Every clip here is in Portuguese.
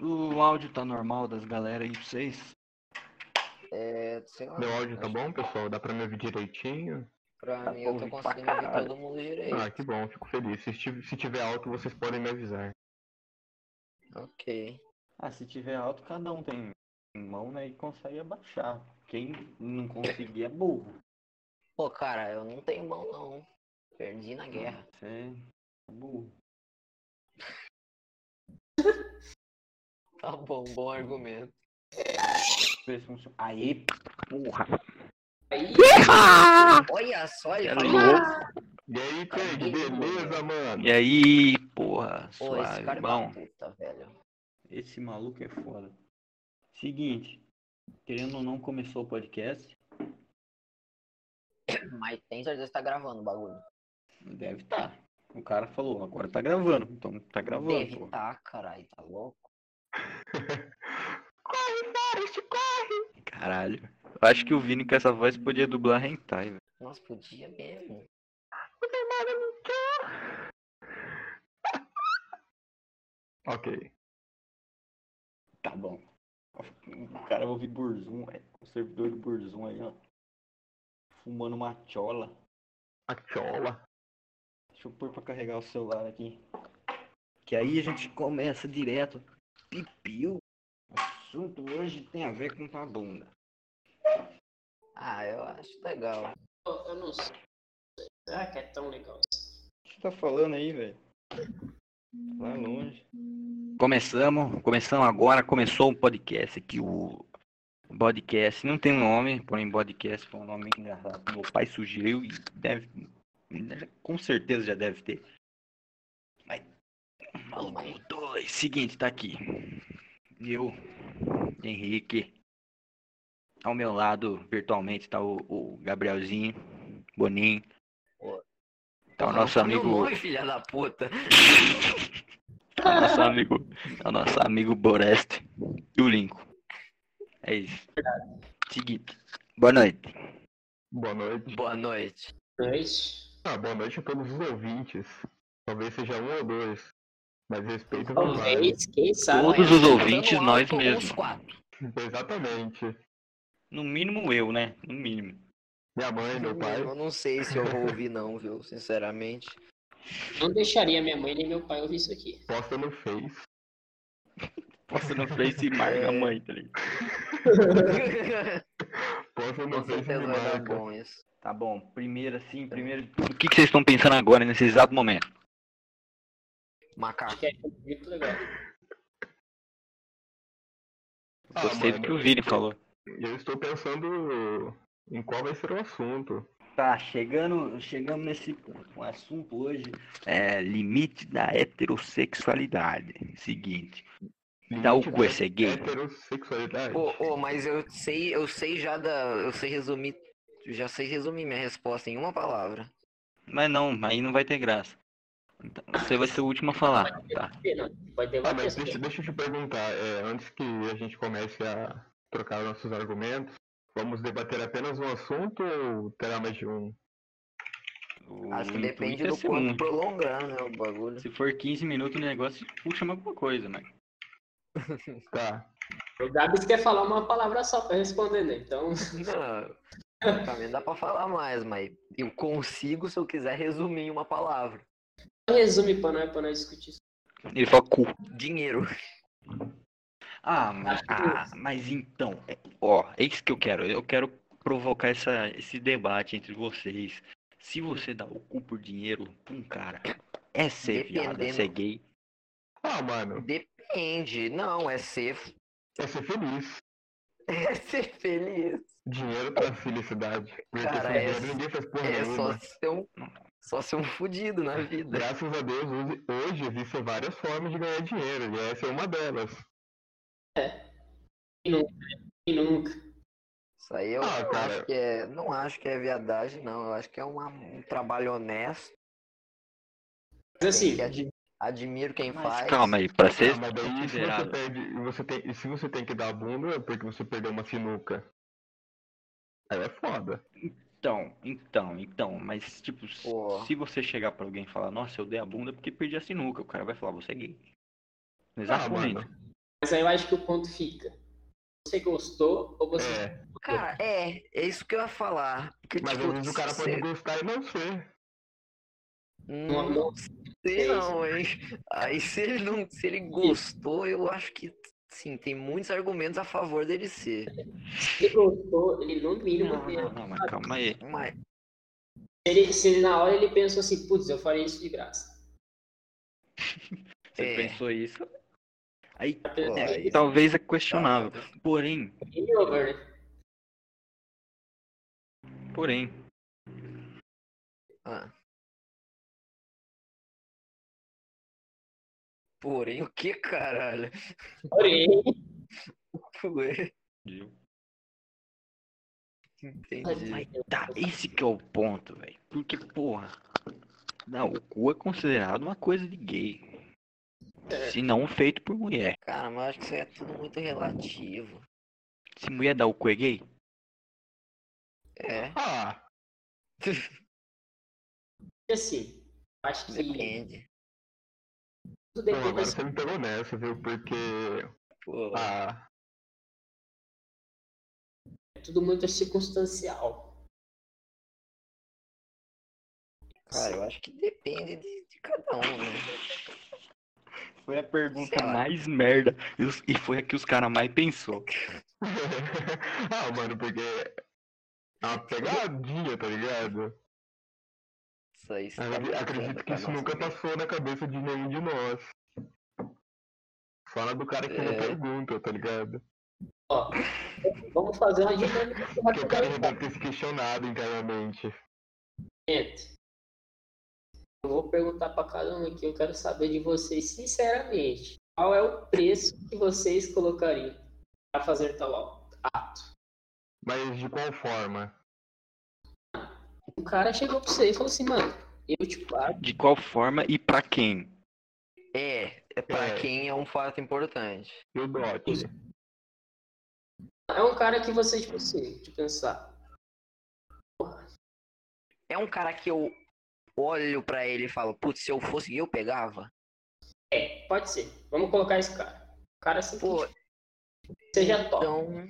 O áudio tá normal das galera aí pra vocês? É, sei lá. Meu áudio tá bom, pessoal? Dá pra me ouvir direitinho? Pra Tá mim, eu tô conseguindo ouvir todo mundo direito. Ah, que bom, fico feliz. Se, se tiver alto, vocês podem me avisar. Ok. Ah, se tiver alto, cada um tem mão, né? E consegue abaixar. Quem não conseguir é burro. Pô, cara, eu não tenho mão, não. Perdi na guerra. Você é burro. Tá bom, bom argumento. Aí, porra. Aí, Olha só, ele É falou. louco. E aí, Craig, beleza, mano? E aí, porra, Pô, esse suave. cara é Bom, puta, velho. esse maluco é foda. Seguinte, querendo ou não, começou o podcast. Mas tem certeza que tá gravando o bagulho. Deve estar. O cara falou, agora tá gravando. Então tá gravando, Deve pô. tá, caralho, tá louco? Corre, Forrest, corre! Caralho. Eu acho que o Vini com essa voz podia dublar hentai, velho. Nossa, podia mesmo. Ok. Tá bom. O cara vai ouvir Burzum, velho. O servidor do Burzum aí, ó. Fumando uma chola. A chola. Deixa eu pôr pra carregar o celular aqui. Que aí a gente começa direto. Pipiu. O assunto hoje tem a ver com tua bunda. Ah, eu acho legal. eu, eu não sei. Será que é tão legal? O que você tá falando aí, velho? Lá longe. Começamos, começamos agora, começou o podcast aqui, o podcast não tem um nome, porém podcast foi um nome engraçado. Meu pai sugeriu e deve, com certeza já deve ter. Maluco, dois, seguinte, tá aqui. Eu, Henrique, ao meu lado, virtualmente, tá o, o Gabrielzinho, Boninho. Tá o nosso meu amigo. nome, filha da puta. É o nosso amigo, é o nosso amigo Boreste e o Lincoln. É isso. Seguinte. Boa noite. Boa noite. Boa noite. Noite. Ah, boa noite a todos os ouvintes. Talvez seja um ou dois. Mas respeito. Talvez, quem sabe. Todos os Tamo ouvintes, alto nós uns mesmos. quatro. Exatamente. No mínimo eu, né? No mínimo. Minha mãe, meu pai. Eu não sei se eu vou ouvir não, viu? Sinceramente. Não deixaria minha mãe nem meu pai ouvir isso aqui. Posta no Face. Posta no Face e marca a mãe, tá ligado? Posta no Com Face e marca. bom isso. Tá bom. Primeiro assim, primeiro. O que, que vocês estão pensando agora, nesse exato momento? Macaco. É muito legal. Ah, Gostei do mano, que o Vini falou. Eu estou pensando em qual vai ser o assunto. Tá, chegando, chegamos nesse ponto. O assunto hoje é limite da heterossexualidade. Seguinte. Dá o Limite cu, esse é gay? Heterossexualidade. Ô, ô, mas eu sei, eu sei já da. Eu sei resumir. Já sei resumir minha resposta em uma palavra. Mas não, aí não vai ter graça. Você vai ser o último a falar. Tá. Ah, mas deixa, deixa eu te perguntar, é, antes que a gente comece a trocar nossos argumentos, vamos debater apenas um assunto ou terá mais de um? O Acho que depende é do quanto um. prolongar, né? O bagulho. Se for 15 minutos o negócio, puxa mais alguma coisa, mas. Tá. O Gabs quer falar uma palavra só pra responder, né? Então, Não, também dá pra falar mais, mas eu consigo se eu quiser resumir em uma palavra. Resume pra nós, pra nós discutir isso. Ele fala cu. Dinheiro. Ah, mas, ah, mas então, é- ó, é isso que eu quero. Eu quero provocar essa, esse debate entre vocês. Se você dá o cu por dinheiro pra um cara, é ser viado, é ser gay. Ah, mano, Depende. Não, é ser. é ser feliz. É ser feliz. Dinheiro traz felicidade. Porque Cara, é- ninguém faz porra É nenhuma. só ser um. Só ser um fudido na vida. Graças a Deus, hoje, existem várias formas de ganhar dinheiro, e essa é uma delas. Quem nunca? Quem nunca? Isso aí eu Ah, cara. acho que é. Não acho que é viadagem, não. Eu acho que é uma- um trabalho honesto. Mas assim, Que ad- admiro quem Mas faz. calma aí, pra ser Ah, mas daí se você perde, você tem, se você tem que dar a bunda é porque você perdeu uma sinuca. Aí é foda. Então, então, então, mas tipo, Pô. se você chegar pra alguém e falar, nossa, eu dei a bunda porque perdi a sinuca, o cara vai falar, você é gay. No exato Ah, momento. mano. Mas aí eu acho que o ponto fica. Você gostou ou você. É, Cara, é, é isso que eu ia falar. Porque, mas tipo, às vezes o cara pode gostar e não ser. Não, Não sei não, hein? Aí se ele não, se ele gostou, eu acho que sim, tem muitos argumentos a favor dele ser. Se ele gostou, ele no mínimo. Não, não, não, mas calma aí. Mas Ele, se ele, na hora ele pensou assim, putz, eu faria isso de graça. Você É. pensou isso? Aí, é, aí- talvez é questionável. Porém, né? porém, ah. Porém, o que, caralho? Porém, Ué, viu? entendi. Mas tá, esse que é o ponto, velho. Porque, porra, não, o cu é considerado uma coisa de gay. Se não feito por mulher. Cara, mas acho que isso aí é tudo muito relativo. Se mulher dá o cu é gay, É, Ah, assim, acho que depende. Depende agora da você me pegou nessa, viu? Porque. Pô, Ah, é tudo muito circunstancial. cara, eu acho que depende de, de cada um, né? foi a pergunta Sei lá. mais merda. E os- E foi a que os caras mais pensou. ah, mano, porque. É uma pegadinha, tá ligado? Isso aí você Eu tá acredito- que isso nossa nunca vida. passou na cabeça de nenhum de nós. Fala do cara que É. não pergunta, tá ligado? Ó, vamos fazer uma dinâmica Porque o cara já deve ter se questionado internamente. Gente, eu vou perguntar pra cada um aqui, eu quero saber de vocês, sinceramente, qual é o preço que vocês colocariam pra fazer tal ato? Mas de qual forma? O cara chegou pra você e falou assim, mano, eu te pago. De qual forma e pra quem? É, é pra É. quem é um fato importante. E o dote? É um cara que você, tipo assim, de pensar. É um cara que eu olho pra ele e falo, putz, se eu fosse eu pegava. É, pode ser. Vamos colocar esse cara. O cara assim, Pô, que seja top. então.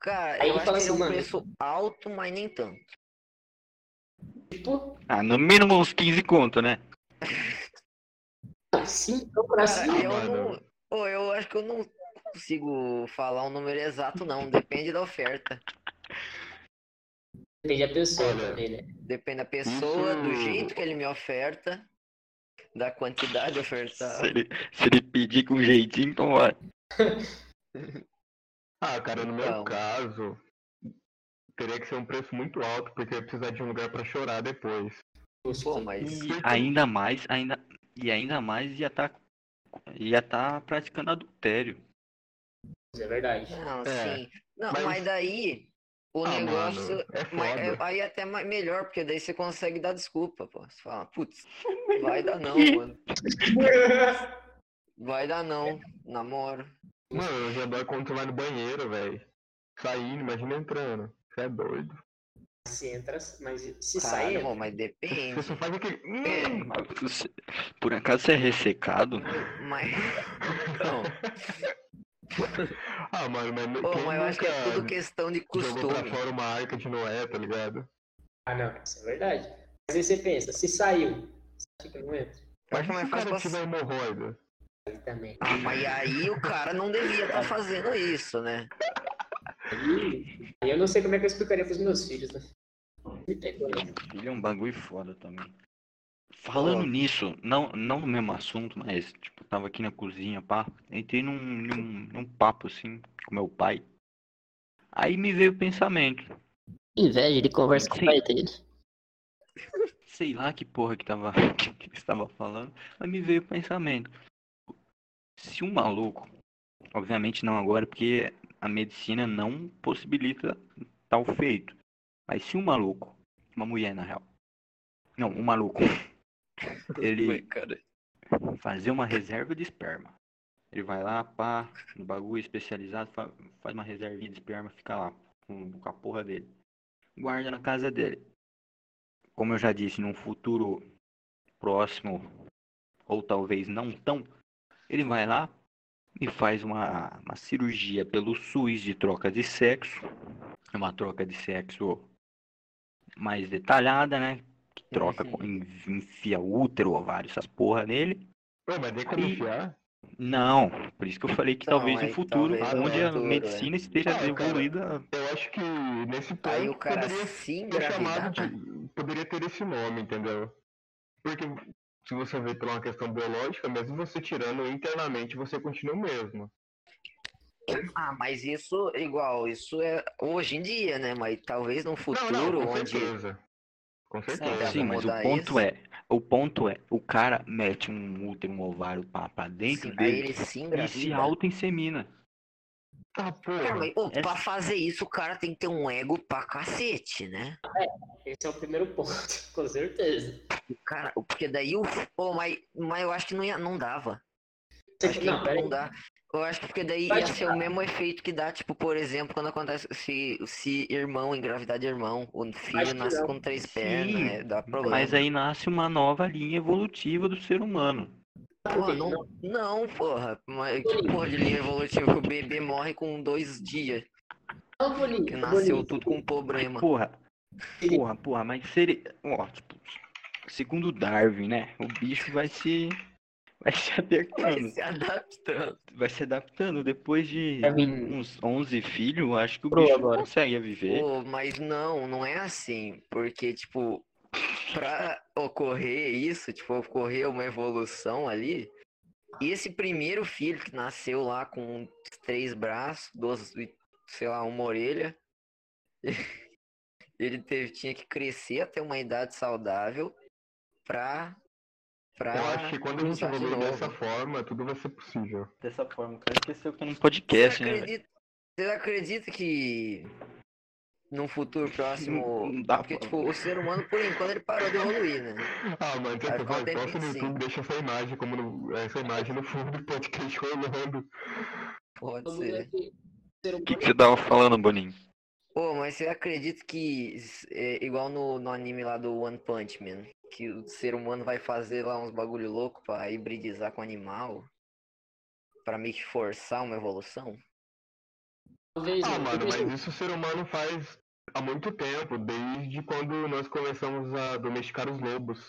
Cara, Aí eu ele acho fala que ele é assim, um mano. preço alto, mas nem tanto. Tipo, Ah, no mínimo uns 15 conto, né? assim, então pra cima. eu não. Eu acho que eu não consigo falar um número exato, não. Depende da oferta. Depende da pessoa também, né? Depende da pessoa, do Isso- jeito que ele me oferta, da quantidade Se ofertada. ele, se ele pedir com jeitinho, então vai. Ah, cara, no meu Então. caso, teria que ser um preço muito alto, porque eu ia precisar de um lugar pra chorar depois. Pô, mas. E ainda mais, ainda, e ainda mais ia estar ia tá praticando adultério. É verdade. Não, É, sim. Não, mas- mas daí o ah, negócio. mano, é Mas é- aí é até melhor, porque daí você consegue dar desculpa, pô. Você fala, putz, vai dar não, mano. Vai dar não, namoro. Mano, eu já dói quando tu vai no banheiro, velho. Saindo, imagina entrando. Você é doido. Se entra, mas se sair, irmão, mas Você depende. só faz aquele. É. Hum, você- por acaso você é ressecado? Mas. Não, Ah, mano, mas pô, mas eu acho que é tudo questão de jogou pra costume. fora uma arca de Noé, tá ligado? Ah, não, isso é verdade. Mas aí você pensa, se saiu, você acha que não entra? Eu acho se o cara fácil tiver hemorroida? Aí também. Ah, mas aí o cara não devia estar fazendo isso, né? Aí, eu não sei como é que eu explicaria pros meus filhos, né? Filho é um bagulho foda também. Falando nisso, não, não no mesmo assunto, mas tipo, tava aqui na cozinha, pá. Entrei num, num, num papo assim com meu pai. Aí me veio o pensamento. Inveja de conversa com o pai dele. Sei lá que porra que tava que estava falando, mas me veio o pensamento. Se um maluco, obviamente não agora, porque a medicina não possibilita tal feito. Mas se um maluco, uma mulher na real, não, um maluco, ele fazer uma reserva de esperma. Ele vai lá, pá, no bagulho especializado, fa- faz uma reservinha de esperma, fica lá com, com a porra dele. Guarda na casa dele. Como eu já disse, num futuro próximo, ou talvez não tão, ele vai lá, e faz uma, uma cirurgia pelo SUS de troca de sexo. É uma troca de sexo mais detalhada, né? Que troca, com- enfia útero, ovário, essas porra nele. Pô, mas tem como E- enfiar? Não, por isso que eu falei que Então, talvez no futuro, talvez onde a futuro, medicina esteja Ah, cara, evoluída. Eu acho que nesse ponto Aí o cara poderia se ter chamado de. Poderia ter esse nome, entendeu? Porque se você vê por uma questão biológica, mesmo você tirando internamente, você continua o mesmo. Ah, mas isso, igual, isso é hoje em dia, né? Mas talvez no Não, futuro, não, com onde. certeza. Com certeza. Sim, mas o ponto isso? é, o ponto é, o cara mete um útero, um ovário pra, pra dentro Sim, aí dele ele se e se auto-insemina. Ah, porra. Essa- pra fazer isso, o cara tem que ter um ego pra cacete, né? Esse é o primeiro ponto, com certeza. O cara, porque daí o. Pô, mas, mas eu acho que não, ia, não dava. Acho que- não, não dá. Eu acho que porque daí Vai ia ser dar. o mesmo efeito que dá, tipo, por exemplo, quando acontece se, se irmão engravidar de irmão, o filho nasce não. com três Sim, pernas, é, dá problema. Mas aí nasce uma nova linha evolutiva do ser humano. Porra, não, não, porra. Mas que porra de linha evolutiva que o bebê morre com dois dias, Não, Boninho, que nasceu Boninho, tudo com problema. Porra, porra, porra, mas seria. Ó, tipo, segundo Darwin, né? O bicho vai se. Vai se Vai adequando. se adaptando. Vai se adaptando. Depois de Vai uns 11 filhos, acho que o Pro bicho agora. consegue viver. Pô, mas não, não é assim. Porque, tipo, pra ocorrer isso, tipo, ocorrer uma evolução ali, esse primeiro filho que nasceu lá com três braços, duas, sei lá, uma orelha, ele teve, tinha que crescer até uma idade saudável pra. pra Eu acho que quando a gente de dessa forma, tudo vai ser possível. Dessa forma, o cara esqueceu que é um podcast, Você né? acredita, você acredita que num futuro próximo. Não dá Porque, pra- tipo, o ser humano, por enquanto, ele parou de evoluir, né? Ah, um vai, tempinho posta no. YouTube, deixa essa imagem como no, essa imagem no fundo do podcast rolando. Pode ser. O que, que você tava falando, Boninho? Pô, mas você acredita que, é, igual no, no anime lá do One Punch Man, que o ser humano vai fazer lá uns bagulho louco pra hibridizar com animal? Pra meio que forçar uma evolução? Talvez, Ah, né? mano, mas isso o ser humano faz há muito tempo, desde quando nós começamos a domesticar os lobos.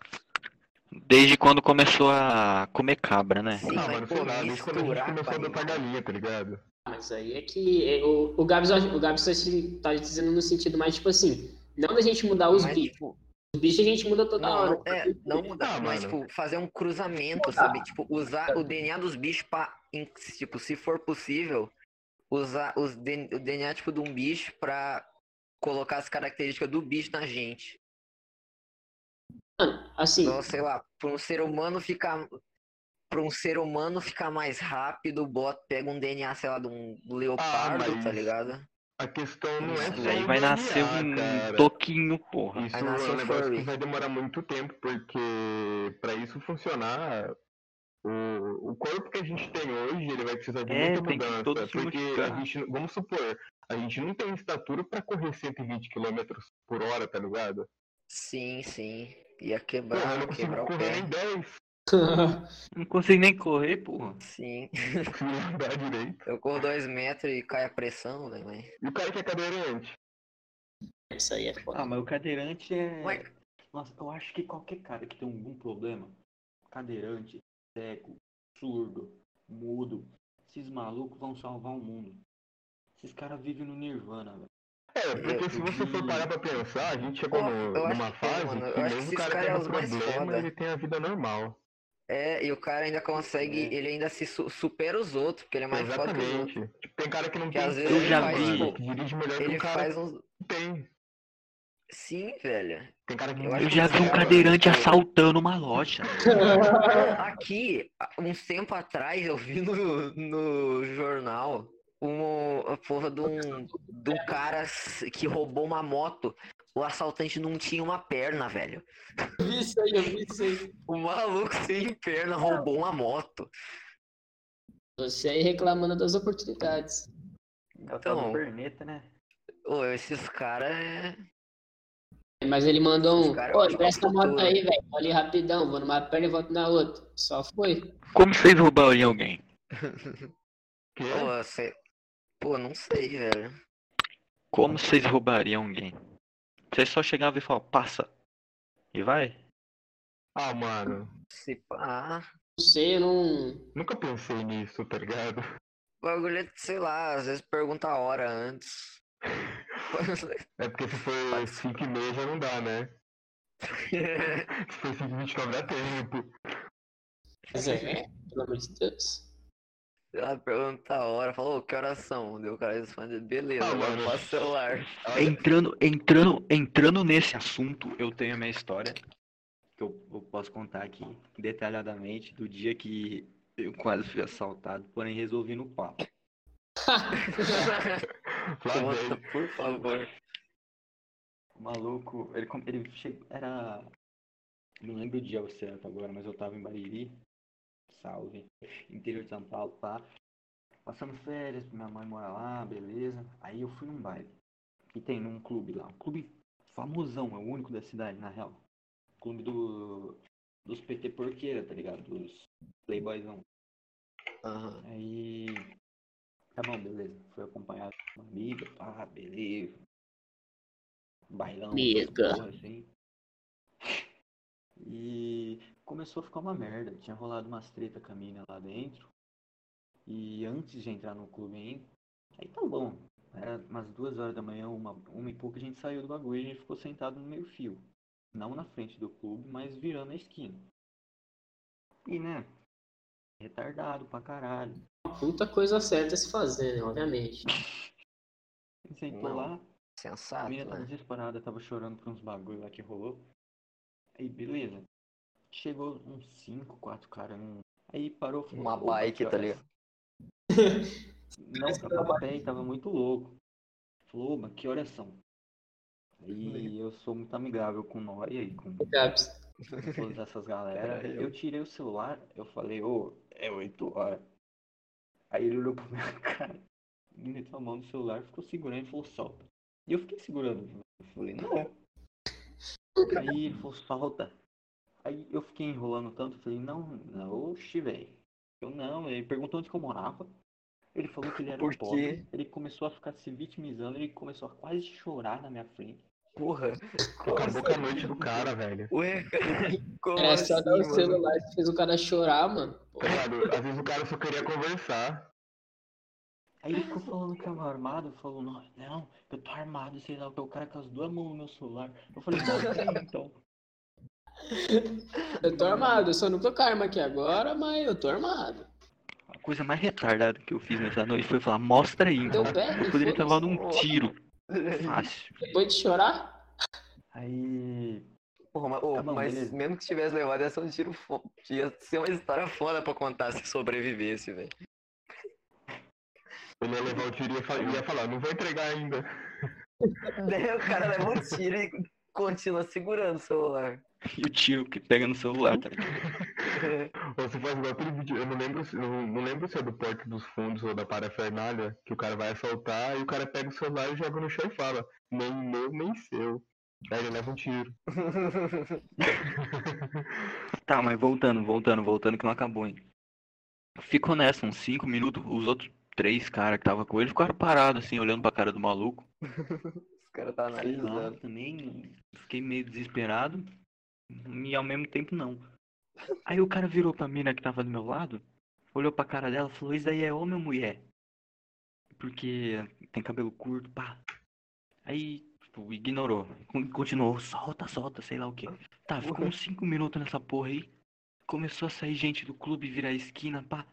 Desde quando começou a comer cabra, né? Sim, ah, mas, sei lá, desde quando a gente começou a adotar galinha, tá ligado? Mas aí é que é, o, o Gabs, o Gabs tá, se- tá dizendo no sentido mais, tipo assim, não da gente mudar os Mas, bichos. tipo, Os bichos a gente muda toda não, hora. não, é, não mudar, Ah, mas, mano. tipo, fazer um cruzamento, sabe? Tipo, usar o DNA dos bichos pra, tipo, se for possível, usar os o DNA, tipo, de um bicho pra colocar as características do bicho na gente. Assim, Então, sei lá, para um ser humano ficar. Para um ser humano ficar mais rápido, bota, pega um DNA, sei lá, de um leopardo, mas- tá ligado? A questão não é Isso só Aí o vai DNA, nascer um cara. toquinho, porra. Isso Vai é nascer um um negócio furry. que vai demorar muito tempo, porque pra isso funcionar, o, o corpo que a gente tem hoje, ele vai precisar de É, muita mudança. porque a gente, vamos supor, a gente não tem estatura pra correr 120 km por hora, tá ligado? Sim, sim. Ia Pô, eu quebrar, não consigo quebrar o correr pé. nem 10, Não consigo nem correr, porra. Sim. não consigo andar direito. Eu corro dois metros e cai a pressão, velho. mas- E o cara que é cadeirante? isso aí é foda. Ah, mas o cadeirante é. Ué. Nossa, eu acho que qualquer cara que tem algum problema, cadeirante, cego, surdo, mudo, esses malucos vão salvar o mundo. Esses caras vivem no Nirvana, velho. É, porque Eu se você for vi- parar pra pensar, a gente chegou no- eu numa que é, fase. Eu que acho que mesmo o esses cara caras é tendo os mais problema, ele tem a vida normal. É, e o cara ainda consegue, É. ele ainda se su- supera os outros, porque ele é mais foda que os outros. Exatamente. Tipo, tem cara que não Que tem às vezes ele mano, faz, tipo, que dirige melhor que Ele um cara faz uns. que tem. Sim, velho. Tem cara que Eu Eu que já vi um cadeirante assaltando uma loja. Aqui, uns tempo atrás, eu vi no, no jornal uma a porra de um, de um cara que roubou uma moto. O assaltante não tinha uma perna, velho. Eu vi isso aí, eu vi isso aí. O maluco sem perna roubou uma moto. Você aí reclamando das oportunidades. Então, perneta, né? ô, esses caras é. Mas ele mandou um. Cara é empresta a moto aí, velho. Vou ali rapidão, vou numa perna e volto na outra. Só foi. Como vocês roubariam alguém? Pô, você... Pô, não sei, velho. Como vocês roubariam alguém? Vocês só chegavam e falavam, passa. E vai? Ah, mano, Se pá. Não sei, eu não. nunca pensei nisso, tá ligado? O bagulho é, sei lá, às vezes pergunta a hora antes. É porque se for 5 e meia já não dá, né? Se for 5 e 29 dá tempo. Mas é, pelo amor de Deus. Ela pergunta a hora, falou, "Ô, que horas são? Daí o cara responde, beleza, Ah, agora mano. passa o celular. Entrando, entrando, entrando nesse assunto, eu tenho a minha história. Que eu, eu posso contar aqui detalhadamente do dia que eu quase fui assaltado, porém resolvi no papo. Conta, por favor. O maluco, ele, ele chegou, era. Não lembro o dia certo agora, mas eu tava em Bariri, salve, interior de São Paulo, pá. Passando férias, minha mãe mora lá, beleza. Aí eu fui num baile, que tem num clube lá, um clube famosão, é o único da cidade, na real. Clube do, dos PT porqueira, tá ligado? Dos playboyzão. Aham. Aí. Tá bom, beleza. Fui acompanhado com uma amiga, pá, beleza. Bailão, Amiga. assim. E começou a ficar uma merda. Tinha rolado umas treta com a mina lá dentro. E antes de entrar no clube ainda, aí tá bom. Era umas duas horas da manhã, uma, uma e pouco, a gente saiu do bagulho e a gente ficou sentado no meio fio. Não na frente do clube, mas virando a esquina. E né, retardado pra caralho. Puta coisa certa a se fazer, né? Obviamente. Sentou Não. lá, a Sensato, menina tava né? desesperada, tava chorando por uns bagulho lá que rolou. Aí, beleza. Chegou uns 5, 4 caras num. Aí parou. falou, Uma "Opa, bike, tá ligado? Não, tava e tava muito louco. Falou, mas que horas são? Aí eu sou muito amigável com Noia e com Gabs. todas essas galera. Eu tirei o celular, eu falei, ô, é 8 horas. Aí ele olhou pra minha cara, me meteu a mão no celular, ficou segurando e falou, solta. E eu fiquei segurando. Eu falei, não. Aí ele falou, solta. Aí eu fiquei enrolando tanto, eu falei, não, não, oxi, velho. Eu não, ele perguntou onde que eu morava. Ele falou que ele era Por pobre. quê? Ele começou a ficar se vitimizando, ele começou a quase chorar na minha frente. Porra. Acabou com a noite do cara, velho. Ué, como Era só assim, dar o celular que fez o cara chorar, mano. Ligado? Às vezes o cara só queria conversar. Aí ele ficou falando que tava armado, falou, não, não, eu tô armado, sei lá, o cara com as duas mãos no meu celular. Eu falei, aí então. Eu tô armado, eu só não tô com arma aqui agora, mas eu tô armado. A coisa mais retardada que eu fiz nessa noite foi falar, mostra aí então. Eu poderia ter levado um tiro. Fácil. Depois de chorar, Aí. Porra, mas, ô, Tá bom, mas mesmo que tivesse levado, ia ser um tiro fo... Ia ser uma história foda pra contar se sobrevivesse, velho. Ele ia levar o tiro e ia falar, não vou entregar ainda. Daí o cara leva um tiro e continua segurando o celular. E o tiro que pega no celular, tá ligado? Se faz igual aquele vídeo, eu não lembro, se- não, não lembro se é do Porto dos Fundos ou da Parafernália, que o cara vai assaltar e o cara pega o celular e joga no chão e fala, nem meu, nem seu. Aí ele leva um tiro. Tá, mas voltando, voltando, voltando que não acabou ainda. Ficou nessa, uns 5 minutos, os outros três caras que tava com ele ficaram parados assim, olhando pra cara do maluco. Os caras tá Sei lá, analisando. também fiquei meio desesperado e ao mesmo tempo não. Aí o cara virou pra mina que tava do meu lado, olhou pra cara dela e falou, isso daí é homem ou mulher? Porque tem cabelo curto, pá. Aí, tipo, ignorou. Con- Continuou, solta, solta, sei lá o que. Tá, ficou uns 5 minutos nessa porra aí. Começou a sair gente do clube, virar esquina, pá.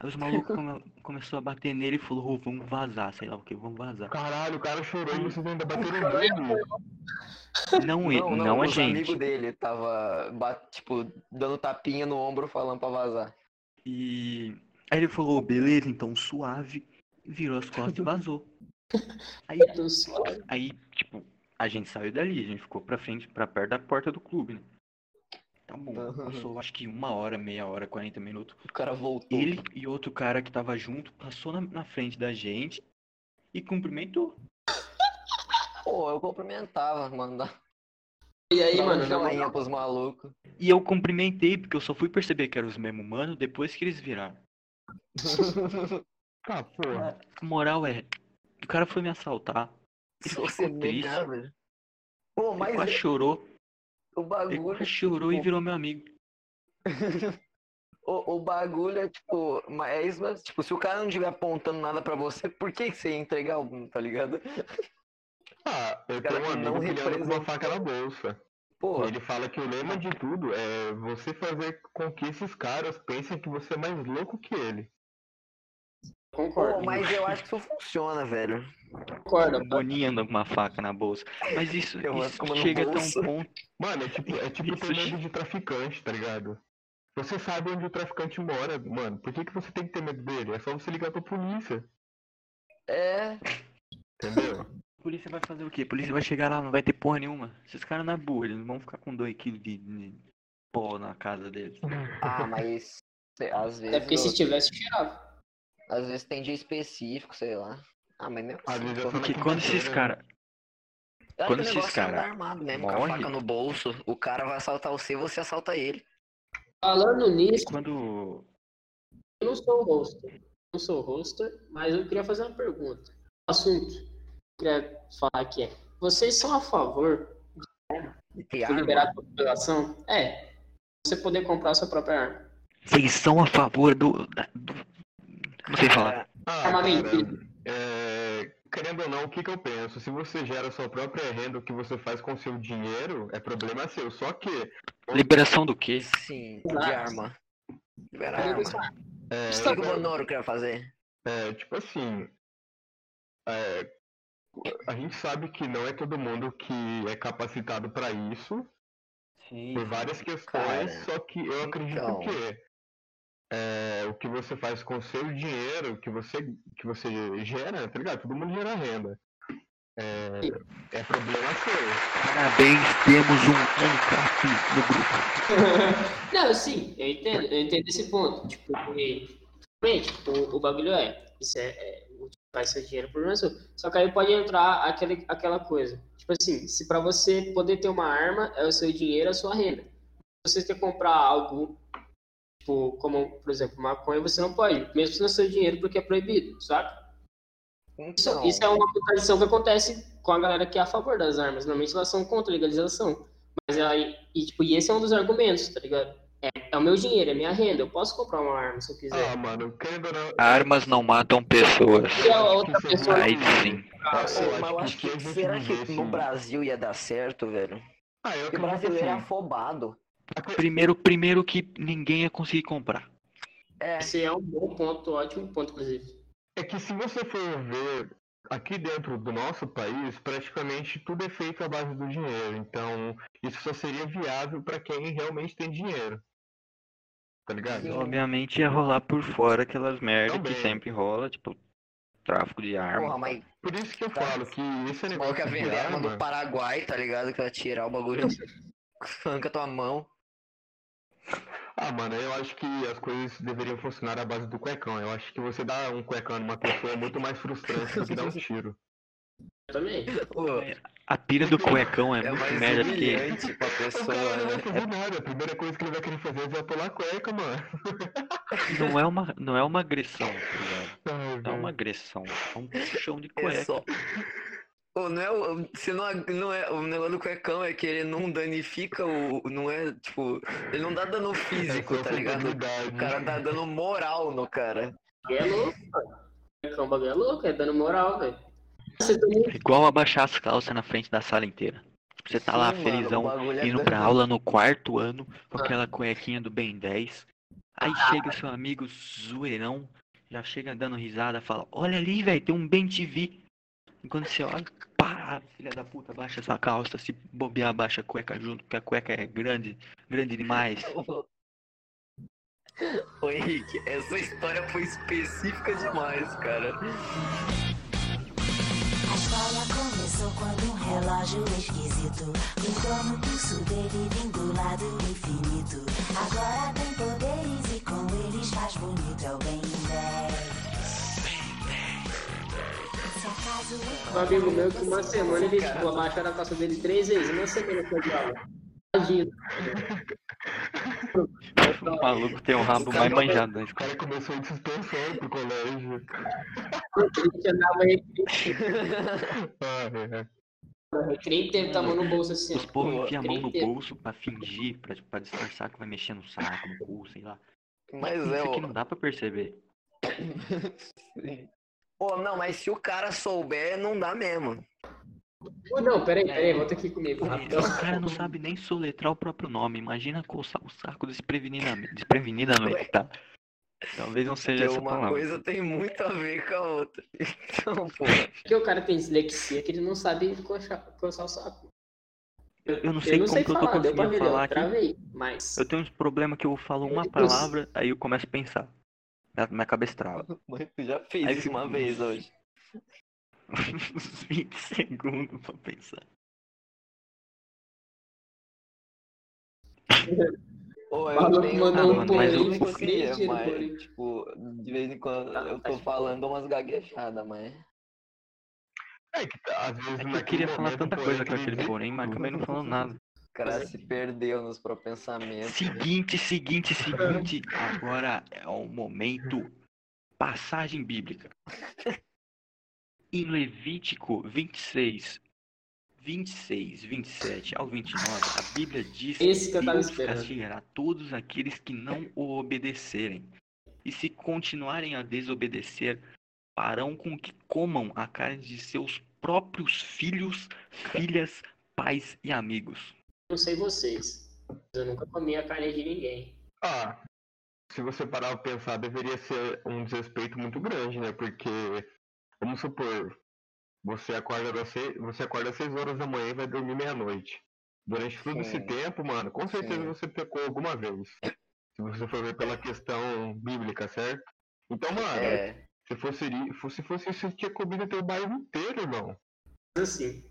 Aí os malucos come, começou a bater nele e falou, ô, vamos vazar, sei lá o que, vamos vazar. Caralho, o cara chorou e vocês ainda bateram nele. Não, e- Não, não, não, a os gente. amigos dele tava, tipo, dando tapinha no ombro falando pra vazar. E aí ele falou, beleza, então suave, virou as costas e vazou. Aí, aí, tipo, a gente saiu dali, a gente ficou pra frente, pra perto da porta do clube, né? Tá bom, passou acho que uma hora, meia hora, 40 minutos. O cara voltou. Ele e outro cara que tava junto passou na, na frente da gente e cumprimentou. Pô, eu cumprimentava, mandava E aí, mano, um joinha moral, pros malucos. E eu cumprimentei, porque eu só fui perceber que eram os mesmos mano depois que eles viraram. Ah, porra. A moral é, o cara foi me assaltar. Ele ficou triste. Pô, Ele mas quase chorou. O Ele bagulho. quase chorou e tipo, virou meu amigo. O, o bagulho é tipo, mas, mas, tipo, se o cara não estiver apontando nada pra você, por que, que você ia entregar algum, tá ligado? Ah, eu tenho um amigo que ele com uma faca na bolsa. Porra, Ele fala que o lema de tudo é você fazer com que esses caras pensem que você é mais louco que ele. Concordo. pô, mas eu acho que isso funciona, velho. Concordo. O Boninho anda com uma faca na bolsa. Mas isso, isso chega até um ponto. Mano, é tipo, é tipo ter medo de traficante, tá ligado? Você sabe onde o traficante mora, mano. Por que, que você tem que ter medo dele? É só você ligar pra polícia, É, entendeu? A polícia vai fazer o quê? A polícia vai chegar lá, não vai ter porra nenhuma. Esses caras na boa, eles não vão ficar com 2kg de, de pó na casa deles. ah, mas às vezes. É porque se eu- tivesse, cheirava. Às vezes tem dia específico, sei lá. Ah, mas nem Às vezes é só Porque quando esses quinta-feira, caras. Quando esses é andar cara armado mesmo, com a morre- faca no bolso, o cara vai assaltar você e você assalta ele. Falando nisso, Quando. eu não sou hoster. Não sou hoster, mas eu queria fazer uma pergunta. O assunto que eu queria falar aqui é: vocês são a favor de arma. liberar a população? É. Você poder comprar a sua própria arma. Vocês são a favor do. do... Não sei falar. Ah, Armamento. é, querendo ou não, o que, que eu penso? Se você gera sua própria renda, o que você faz com seu dinheiro é problema seu. Só que Liberação do quê? Sim, de arma. Liberar arma. é, O que, que o Bonoro quer fazer? é, tipo assim, é, a gente sabe que não é todo mundo que é capacitado para isso Sim. por várias questões, Cara, só que eu acredito então. que é, o que você faz com o seu dinheiro, que você, que você gera, tá ligado? Todo mundo gera renda. É, é problema seu. Parabéns, temos um ANCAP no grupo. Não, sim, eu entendo, eu entendo esse ponto. Tipo, porque, realmente, o, o bagulho é, isso é, é multiplicar seu dinheiro por seu. Só que aí pode entrar aquele, aquela coisa. Tipo assim, se pra você poder ter uma arma, é o seu dinheiro, a sua renda. Se você quer comprar algo, tipo, como, por exemplo, maconha, você não pode, mesmo sendo seu dinheiro, porque é proibido, saca? Isso, Então, isso é uma contradição que acontece com a galera que é a favor das armas. Normalmente elas são contra a legalização. Mas aí, e, tipo, e esse é um dos argumentos, tá ligado? É, é o meu dinheiro, é minha renda. Eu posso comprar uma arma se eu quiser. Ah, mano, querendo não. Armas não matam pessoas. e a outra pessoa. Aí sim. Ah, mas eu acho que se será que no Brasil ia dar certo, velho? Ah, eu Porque o brasileiro é afobado. Primeiro, primeiro que ninguém ia conseguir comprar. É, Esse é um bom ponto, ótimo ponto, inclusive. É que se você for ver aqui dentro do nosso país, praticamente tudo é feito à base do dinheiro. Então, isso só seria viável para quem realmente tem dinheiro. Tá ligado? Sim. Obviamente ia rolar por fora aquelas merda Também. que sempre rola, tipo, tráfico de arma. porra, mas Por isso que eu Tá. falo que esse negócio de vender arma do Paraguai, tá ligado? Que vai tirar o bagulho. Arranca tua mão. Ah, mano, eu acho que as coisas deveriam funcionar à base do cuecão. Eu acho que você dar um cuecão numa pessoa é muito mais frustrante do que dar um tiro. Eu também. Pô, A pira do cuecão é, é muito merda porque humilhante pra O pessoa, cara não vai né? fazer nada. A primeira coisa que ele vai querer fazer é desapolar a cueca, mano. não é uma, não é uma agressão, tá ligado? Não é uma agressão, é um puxão de É cueca. só. Pô, não é, o- se não, não é, o negócio do cuecão é que ele não danifica o. Não é, tipo. Ele não dá dano físico, É só tá ligado? O cara tá dando moral no cara. E é louco, mano. É bagulho é louco, é dando moral, velho. Também. É igual abaixar as calças na frente da sala inteira. Você tá lá Sim, mano, felizão, o é indo dano- pra aula no quarto ano, com aquela cuequinha do Ben 10. Aí chega seu amigo zoeirão, já chega dando risada, fala, olha ali, velho, tem um Ben TV. E quando você olha, pá, filha da puta, baixa sua calça, se bobear, baixa a cueca junto, porque a cueca é grande, grande demais. Ô Henrique, essa história foi específica demais, cara. A história começou quando um relógio esquisito gritou no pulso dele vindo lá do infinito. Agora tem poderes e com eles faz bonito é o Um amigo meu que uma semana ele tipo, abaixaram a calça dele três vezes, uma semana foi de aula. Tadinho. O maluco tem um rabo mais manjado O escola. cara começou em suspensão pro colégio. Ele andava recreio Ah, é. recreio inteiro com a mão no bolso assim, Os povos enfiam a mão no bolso pra fingir, pra, pra disfarçar que vai mexer no saco, no cu, sei lá. Mas Isso é, aqui ó. não dá pra perceber. Pô, não, mas se o cara souber, não dá mesmo. Oh, não, peraí, peraí, volta aqui comigo. rapidão. O cara não sabe nem soletrar o próprio nome. Imagina coçar o saco desprevenidamente. Desprevenidamente, tá? Talvez não seja Porque essa uma palavra. coisa tem muito a ver com a outra. Então, pô. Porque o cara tem dislexia que ele não sabe coçar, coçar o saco. Eu não sei eu não como sei que eu tô falar, deu pra conseguindo falar eu aqui. travei, mas... Eu tenho uns problemas que eu falo uma Eu- palavra, aí eu começo a pensar. Minha, minha cabeça trava. Mas tu já fez Aí isso uma vez hoje. Uns 20 segundos pra pensar. Pô, O eu maluco tenho mandou um uma porém, dislexia, porém, mas, tipo, de vez em quando Tá, eu tá tô de falando umas gaguejadas, mas... É que tá, às vezes É que eu queria falar tanta coisa com aquele porém, mas acabei não falando nada. O cara se perdeu nos próprios pensamentos. Seguinte, seguinte, seguinte. Agora é o momento. Passagem bíblica. Em Levítico 26, 26, 27 ao 29, a Bíblia diz Esse que tava Deus castigará todos aqueles que não o obedecerem. E se continuarem a desobedecer, farão com que comam a carne de seus próprios filhos, filhas, pais e amigos. Não sei vocês, mas eu nunca comi a carne de ninguém. Ah, se você parar pra pensar, deveria ser um desrespeito muito grande, né? Porque, vamos supor, você acorda das seis, você acorda às 6 horas da manhã e vai dormir meia-noite. Durante todo esse tempo, mano, com certeza Sim. você pecou alguma vez. Se você for ver pela questão bíblica, certo? Então, mano, É, se fosse, se fosse isso, você tinha comido teu bairro inteiro, irmão. Assim,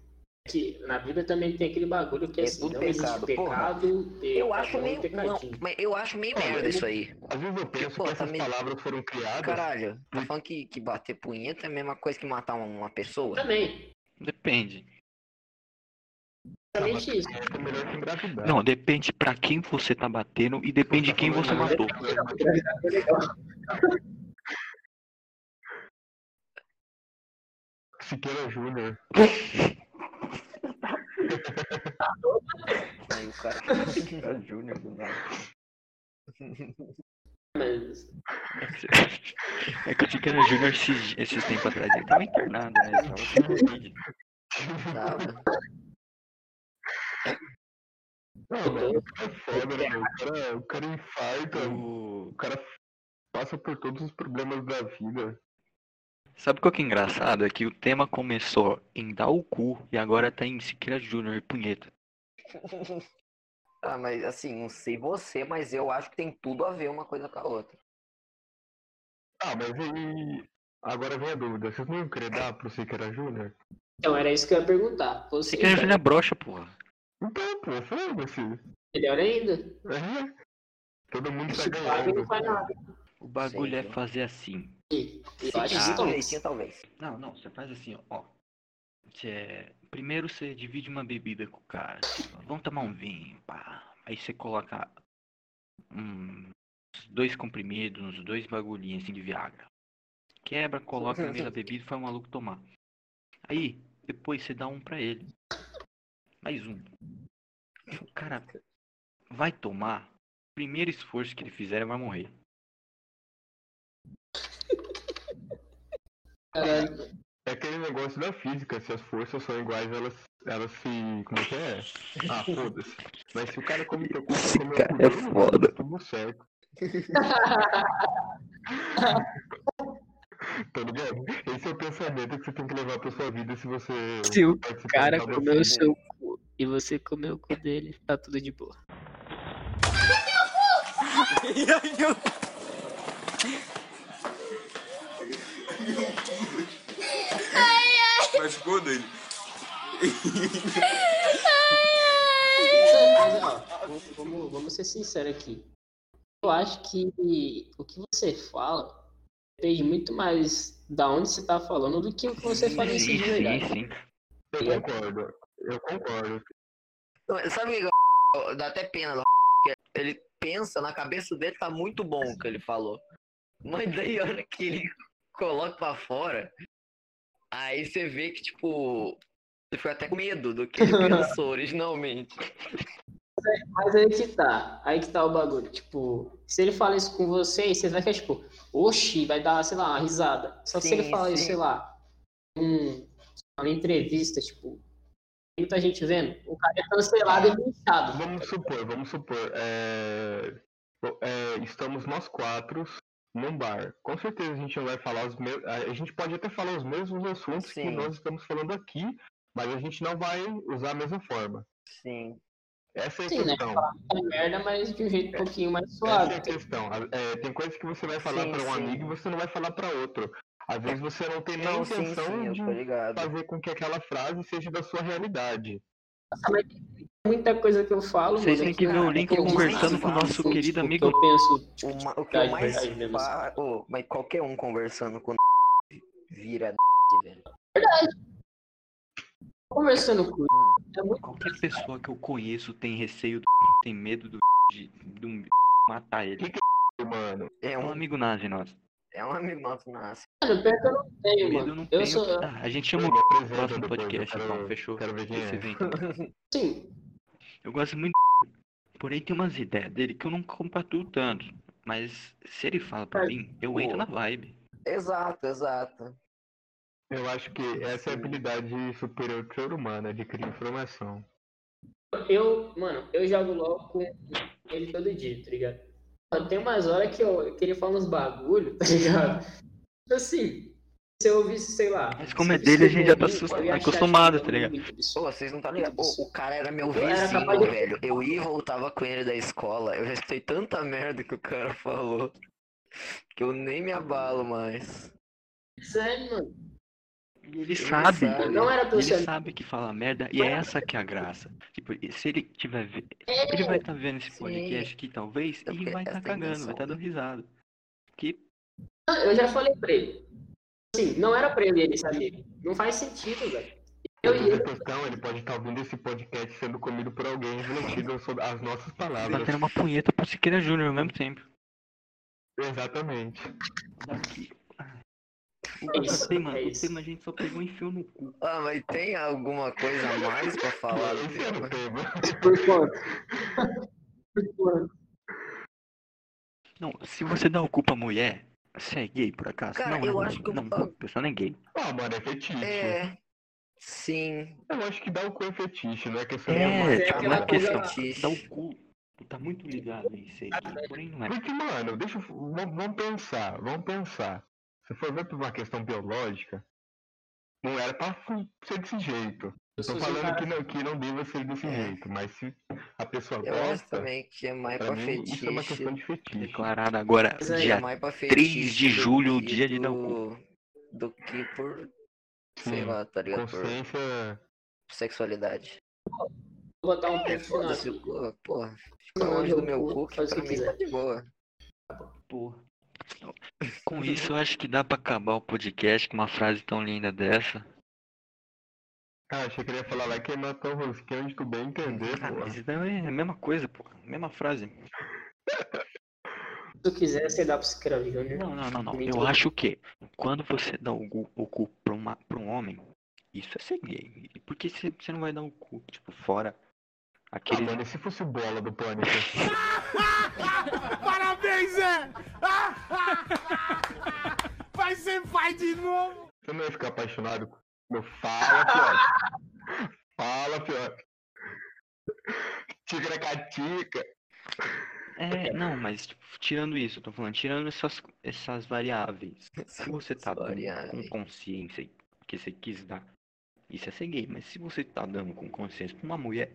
que na Bíblia também tem aquele bagulho que é É assim, tudo não existe pecado, pecado, eu acho um meio... Não, eu acho meio merda eu- isso aí. Às vezes eu penso pô, que tá essas meio- palavras foram criadas. Caralho, tá falando que, que bater punheta é a mesma coisa que matar uma, uma pessoa? Também, Depende. exatamente isso. É engravidar. Não, depende pra quem você tá batendo e depende de quem você matou. Siqueira Júnior. Aí o cara... É Júnior do nada. Mas É que o Siqueira Júnior esses, esses tempos atrás ele tava internado, né? Ele tava com Covid. Tava. Não, velho, o cara é foda, né? O cara, o cara infarta, O- o cara passa por todos os problemas da vida. Sabe o que é é engraçado? É que o tema começou em dar o cu e agora tá em Siqueira Júnior e punheta. Ah, mas assim, não sei você, mas eu acho que tem tudo a ver uma coisa com a outra. Ah, mas aí. Agora vem a dúvida: vocês não iam querer dar pro Siqueira Júnior? então era isso que eu ia perguntar. Você Siqueira Júnior é broxa, porra. Então, pô, foda-se. melhor ainda. É. Todo mundo tá ganhando. não faz nada. O bagulho Sei, é fazer assim. Eu acho não. jeitinho, talvez. Não, não, você faz assim, ó. Você- primeiro você divide uma bebida com o cara. assim, Vamos tomar um vinho, pá. Aí você coloca um, dois comprimidos, uns dois bagulhinhos assim de Viagra. Quebra, coloca no meio da bebida e faz o maluco tomar. Aí, depois você dá um pra ele. Mais um. O cara vai tomar. Primeiro esforço que ele fizer, ele vai morrer. Caralho. É aquele negócio da física: se as forças são iguais, elas, elas se. Como é que é? Ah, foda-se. Mas se o cara come teu cu, come o cara cu é foda. tá tudo certo. Tá ligado? Esse é o pensamento que você tem que levar pra sua vida se você. Se o cara comeu o seu cu e você comeu o cu dele, tá tudo de boa. Machucou dele. Mas, ó, vamos, vamos, vamos ser sinceros aqui. Eu acho que o que você fala depende muito mais da onde você tá falando do que o que você fala em si de verdade. sim, sim. Eu concordo. Eu concordo. Sabe o que dá até pena ele pensa, na cabeça dele tá muito bom o que ele falou. Mas daí a hora que ele coloca pra fora, aí você vê que, tipo, você fica até com medo do que ele pensou originalmente. Mas aí que tá. Aí que tá o bagulho. Tipo, se ele fala isso com você, você vai ficar tipo, oxi, vai dar, sei lá, uma risada. Só que se Sim, ele fala isso, sim. sei lá, um, uma entrevista, tipo, muita gente vendo, o cara é cancelado e linchado. Vamos supor, vamos supor. é, é, estamos nós quatro num bar. Com certeza a gente não vai falar os mesmos. A gente pode até falar os mesmos assuntos que Sim. nós estamos falando aqui, mas a gente não vai usar a mesma forma. Sim. Essa é a Sim, né? questão. É merda, mas de um jeito um pouquinho mais Essa suave. é a questão. É, tem coisas que você vai falar para um sim. amigo e você não vai falar para outro. Às vezes você não tem nem Não, sim, intenção sim, de fazer com que aquela frase seja da sua realidade. Nossa, mas tem muita coisa que eu falo. Vocês têm que ver o link conversando com o nosso querido tipo, amigo- Que eu penso, tipo, O, que verdade, eu mais verdade assim. mas qualquer um conversando com vira velho. conversando com é muito Qualquer pessoa que eu conheço tem receio, do tem medo do de, de um matar ele. Mano, É É um um, amigo nazi nosso. É um amigo nosso nasce. Mano, pior que eu não tenho, mano. eu não Eu tenho. sou. Ah, a gente chama o apresenta próximo podcast, quero- então, fechou. Quero ver quem Esse é. evento. Sim. Eu gosto muito Porém, tem umas ideias dele que eu não compactuo tanto. Mas se ele fala pra Mas, mim, eu pô, entro na vibe. Exato, exato. Eu acho que essa é a habilidade superior do ser humano, adquirir informação. Eu, mano, eu jogo LOL com ele todo dia, tá ligado? Mano, Tem umas horas que, eu, que ele fala uns bagulho, tá ligado? Tipo Assim, se eu ouvisse, sei lá. Mas como é eu dele, a gente já tá eu acostumado, tá ligado? Pô, absurdo. vocês não tá ligado? Pô, o cara era meu Eu era vizinho, capaz de- velho. Eu ia e voltava com ele da escola. Eu já escutei tanta merda que o cara falou. Que eu nem me abalo mais. Sério, mano. E ele Ele sabe. sabe. Não era eu Ele sabe que fala merda e é essa que é a graça. Tipo, se ele tiver. ve- Ele vai estar vendo esse sim. podcast aqui, talvez, É e porque vai estar é a cagando, vai estar dando risada. Que Eu já falei pra ele. Assim, não era pra ele, ele saber. Não faz sentido, velho. Eu e ele. questão, ele pode estar ouvindo esse podcast sendo comido por alguém refletindo sobre as nossas palavras. batendo uma punheta pro Siqueira Júnior ao mesmo tempo. Exatamente. Daqui. É O tema, é o tema a gente só pegou e enfiou no cu. Ah, mas tem alguma coisa a mais pra falar do tema? Por quanto? Por quanto? Não, se você dá o cu pra mulher, você é gay por acaso? Cara, não, eu não, acho que eu- não, não, a pessoa não é gay. Ah, mano, é fetiche. É. Sim. Eu acho que dá o cu é fetiche, não é questão de É, tipo, não é questão. coisa- Dá o cu. Tá muito ligado em ser gay, porém não é. Porque, mano, deixa eu. Vamos pensar, vamos pensar. Se for ver por uma questão biológica, não era pra ser desse jeito. Eu Tô sou falando cara- que não, que não deva ser desse É. jeito, mas se a pessoa Eu acho gosta, também que é mais pra pra mim isso é uma fetiche. questão de fetiche. Declarado agora, Mas aí, É dia mais pra 3 fetiche de do julho, o que dia de dar o cu. do, do que por, sei Sim, lá, tá ligado? Por Consciência. sexualidade. Vou botar um É, ponto final foda-se porra. Fica Não, longe do meu cu, que pra mim tá de boa. Porra. Com isso, eu acho que dá pra acabar o podcast com uma frase tão linda dessa. Ah, achei que ele ia falar lá que matou o rosquinho onde tu bem entender, Ah, pô. isso é a mesma coisa, pô. Mesma frase. Se tu quiser, você dá pro Scrap Júnior. Não, não, não, não. Eu acho que quando você dá o, o cu pra, uma, pra um homem, isso é ser gay. Por que você você não vai dar o cu, tipo, fora Ah, aquele. mano, e se fosse o bola do pânico? Parabéns, Zé! Vai ser pai de novo! Você não ia ficar apaixonado? Meu, fala, Fiote. Fala, Fiote. Ticaracatica. É, não, mas tipo, tirando isso, eu tô falando, tirando essas, essas variáveis. Se você tá dando com Variáveis. consciência que você quis dar, isso é ser gay. Mas se você tá dando com consciência pra uma mulher,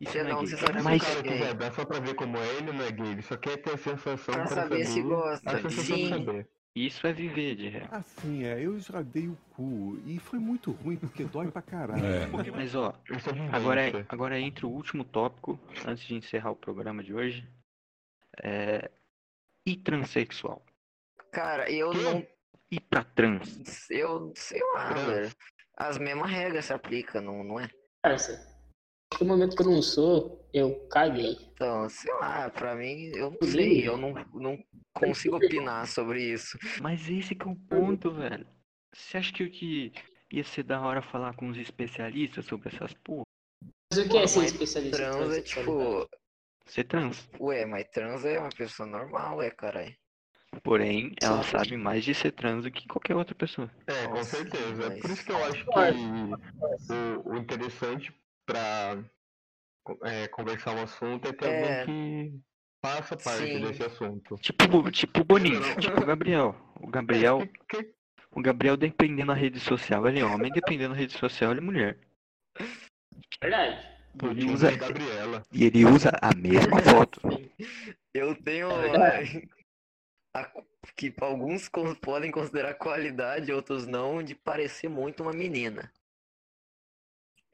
isso Você não é não, gay. você só quer Mas cara dar só pra ver como é, ele não é gay. Ele só quer ter a sensação Pra pra saber se gosta. Sim. saber. isso é viver de real. Assim, é, eu já dei o cu e foi muito ruim porque dói pra caralho. Mas ó, é Agora, é- agora entra o último tópico, antes de encerrar o programa de hoje. É... E transexual? Cara, eu Quê? não. E pra trans? Eu sei lá, Trans. velho. As mesmas regras se aplicam, não, não é? No momento que eu não sou, eu caguei. Então, sei lá, pra mim, eu não sei, eu não, não consigo opinar sobre isso. Mas esse que é o ponto, velho. Você acha que o que ia ser da hora falar com os especialistas sobre essas porra? Mas o que é ser especialista? Trans é tipo, Ser trans. ué, mas trans é uma pessoa normal, é, caralho. Porém, ela Sim. sabe mais de ser trans do que qualquer outra pessoa. É, com Nossa, certeza. mas- Por isso que eu acho que o, o interessante pra é, conversar um assunto é ter É. alguém que faça parte Sim. desse assunto. Tipo, tipo o Boninho, tipo o Gabriel. O Gabriel, Que- que- o Gabriel dependendo da rede social, ele é homem, dependendo da rede social, ele é mulher. Verdade. Ele usa- e Gabriela. E ele usa a mesma foto. Eu tenho É a- a- que alguns podem considerar qualidade, outros não, de parecer muito uma menina.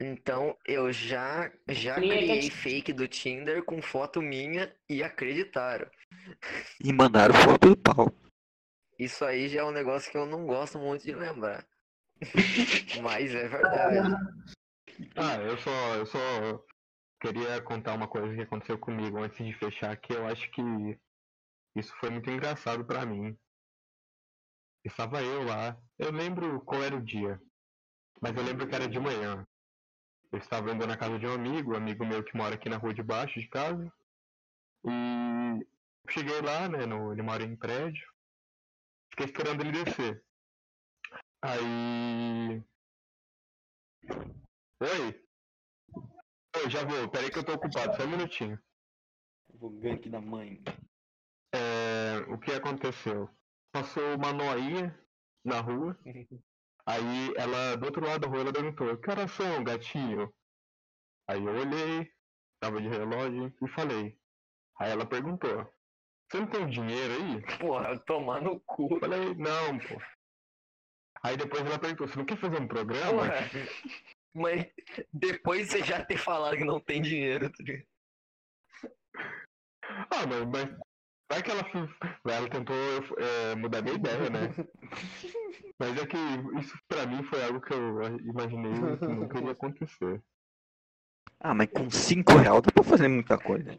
Então eu já já Minha criei que- fake do Tinder com foto minha e acreditaram. E mandaram foto do pau. Isso aí já é um negócio que eu não gosto muito de lembrar. Mas é verdade. Ah, eu só, eu só queria contar uma coisa que aconteceu comigo antes de fechar, que eu acho que isso foi muito engraçado pra mim. Estava eu lá, eu lembro qual era o dia, mas eu lembro que era de manhã. Eu estava indo na casa de um amigo, um amigo meu que mora aqui na rua de baixo de casa. E cheguei lá, né, no, ele mora em prédio. Fiquei esperando ele descer. Aí Oi? Oi, já vou. Peraí que eu tô ocupado, só um minutinho. Vou gank da mãe. É, o que aconteceu? Passou uma noinha na rua. Aí ela, do outro lado da rua, ela perguntou, que horas são, gatinho? Aí eu olhei, tava de relógio e falei. Aí ela perguntou, você não tem dinheiro aí? Porra, tomar no cu. Eu falei, não, pô. Aí depois ela perguntou, você não quer fazer um programa? Porra. Mas depois você já ter falado que não tem dinheiro, tá ligado? Ah, mas, mas vai que ela, ela tentou é, mudar minha ideia, né? Mas é que isso pra mim foi algo que eu imaginei que nunca iria acontecer. Ah, mas com 5 reais dá pra fazer muita coisa.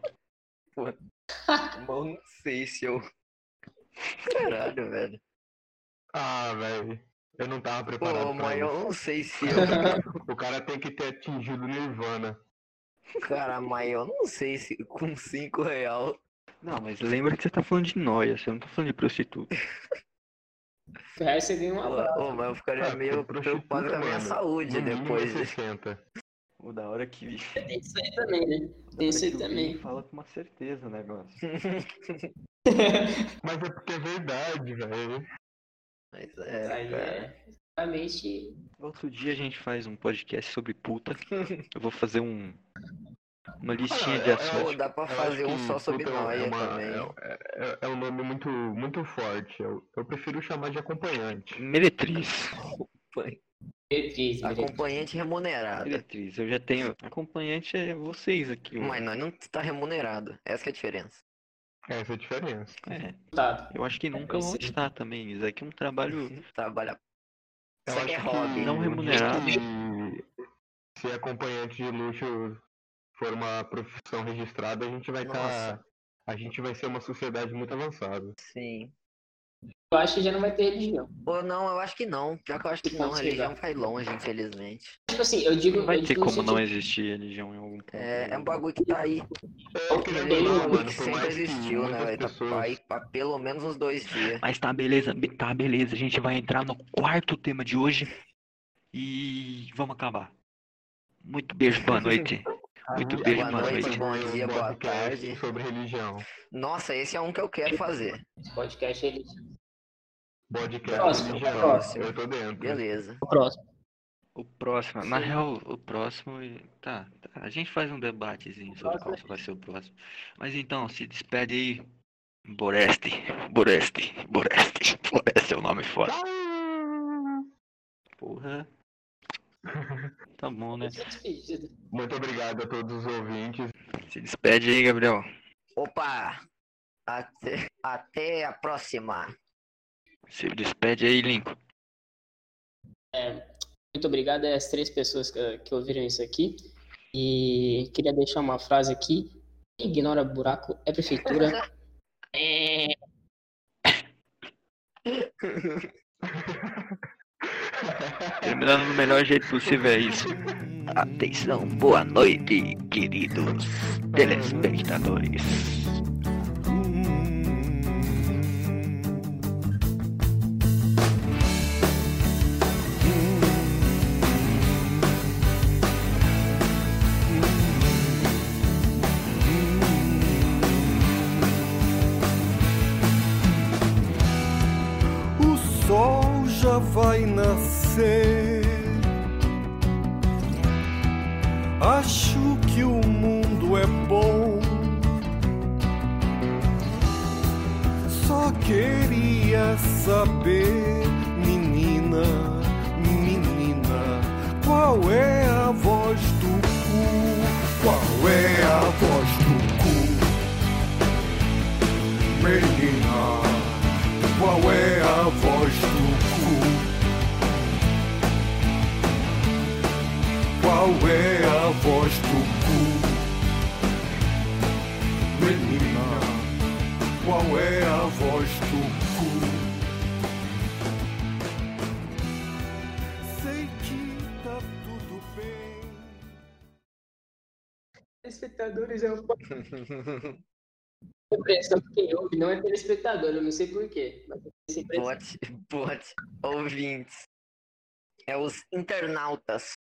Mas eu não sei se eu. Caralho, velho. Ah, velho, eu não tava preparado Pô, pra mas eu isso. não sei se eu. O cara tem que ter atingido Nirvana. Cara, mas eu não sei se com 5 real. Não, mas lembra que você tá falando de noia, você não tá falando de prostituta. Aí você ganha um abraço. Ô, mas eu ficaria Ah, meio prostituta, preocupado com a minha saúde No depois. é 60. O da hora que. Tem isso aí também, né? Tem isso aí também. Fala com uma certeza o negócio. Mas é porque é verdade, velho. Mas Isso é, aí cara. é realmente. Outro dia a gente faz um podcast sobre puta. Eu vou fazer um. Uma listinha de é- é assuntos. Dá pra fazer um só sobre é noia uma- também. É, é- é um nome muito, muito forte. Eu, eu prefiro chamar de acompanhante. Meretriz. Diretriz. Acompanhante remunerado. Meretriz, eu já tenho. Acompanhante é vocês aqui. ó. Mas nós não tá remunerado. Essa que é a diferença. Essa é a diferença. É, Tá. eu acho que nunca vão estar também. Isso aqui é um trabalho. Trabalhar. Eu Isso aqui é hobby. Não remunerado. que Se acompanhante de luxo for uma profissão registrada, a gente vai estar. Nossa. a gente vai ser uma sociedade muito avançada. Sim. Eu acho que já não vai ter religião. Ou não, eu acho que não. Pior que eu acho que não. A religião vai longe, infelizmente. Tipo assim, eu digo. Não vai ter como não existir religião em algum ponto. É, é um bagulho que tá aí. É, não, é um mano, que sempre que existiu, né? velho? Tá aí há pelo menos uns dois dias. Mas tá, beleza, be- tá, beleza. A gente vai entrar no quarto tema de hoje e vamos acabar. Muito beijo, boa noite. Muito Boa beijo, noite, boa noite. fazer bom um dia, boa podcast tarde. Sobre religião. Nossa, esse é um que eu quero fazer. Esse podcast é religião. Podcast Próximo, religião. próximo. Eu tô dentro. Beleza. O próximo. O próximo, na real, o próximo. Tá, tá, a gente faz um debatezinho sobre qual vai ser o próximo. Mas então, se despede aí. Boreste, Boreste, Boreste. Boreste é o nome foda. Porra. Tá bom, né? É. Muito obrigado a todos os ouvintes. Se despede aí, Gabriel. Opa! Até, até a próxima. Se despede aí, Lincoln. Muito obrigado às três pessoas que, que ouviram isso aqui. E queria deixar uma frase aqui. Quem ignora buraco é prefeitura. É, Terminando do melhor jeito possível é isso. Atenção, boa noite, queridos telespectadores. É a voz do cu? Menina, qual é a voz do cu? Sei que tá tudo bem. telespectadores é impressão que quem ouve não é telespectador, eu não sei porquê. Bot, bot, ouvintes. É os internautas.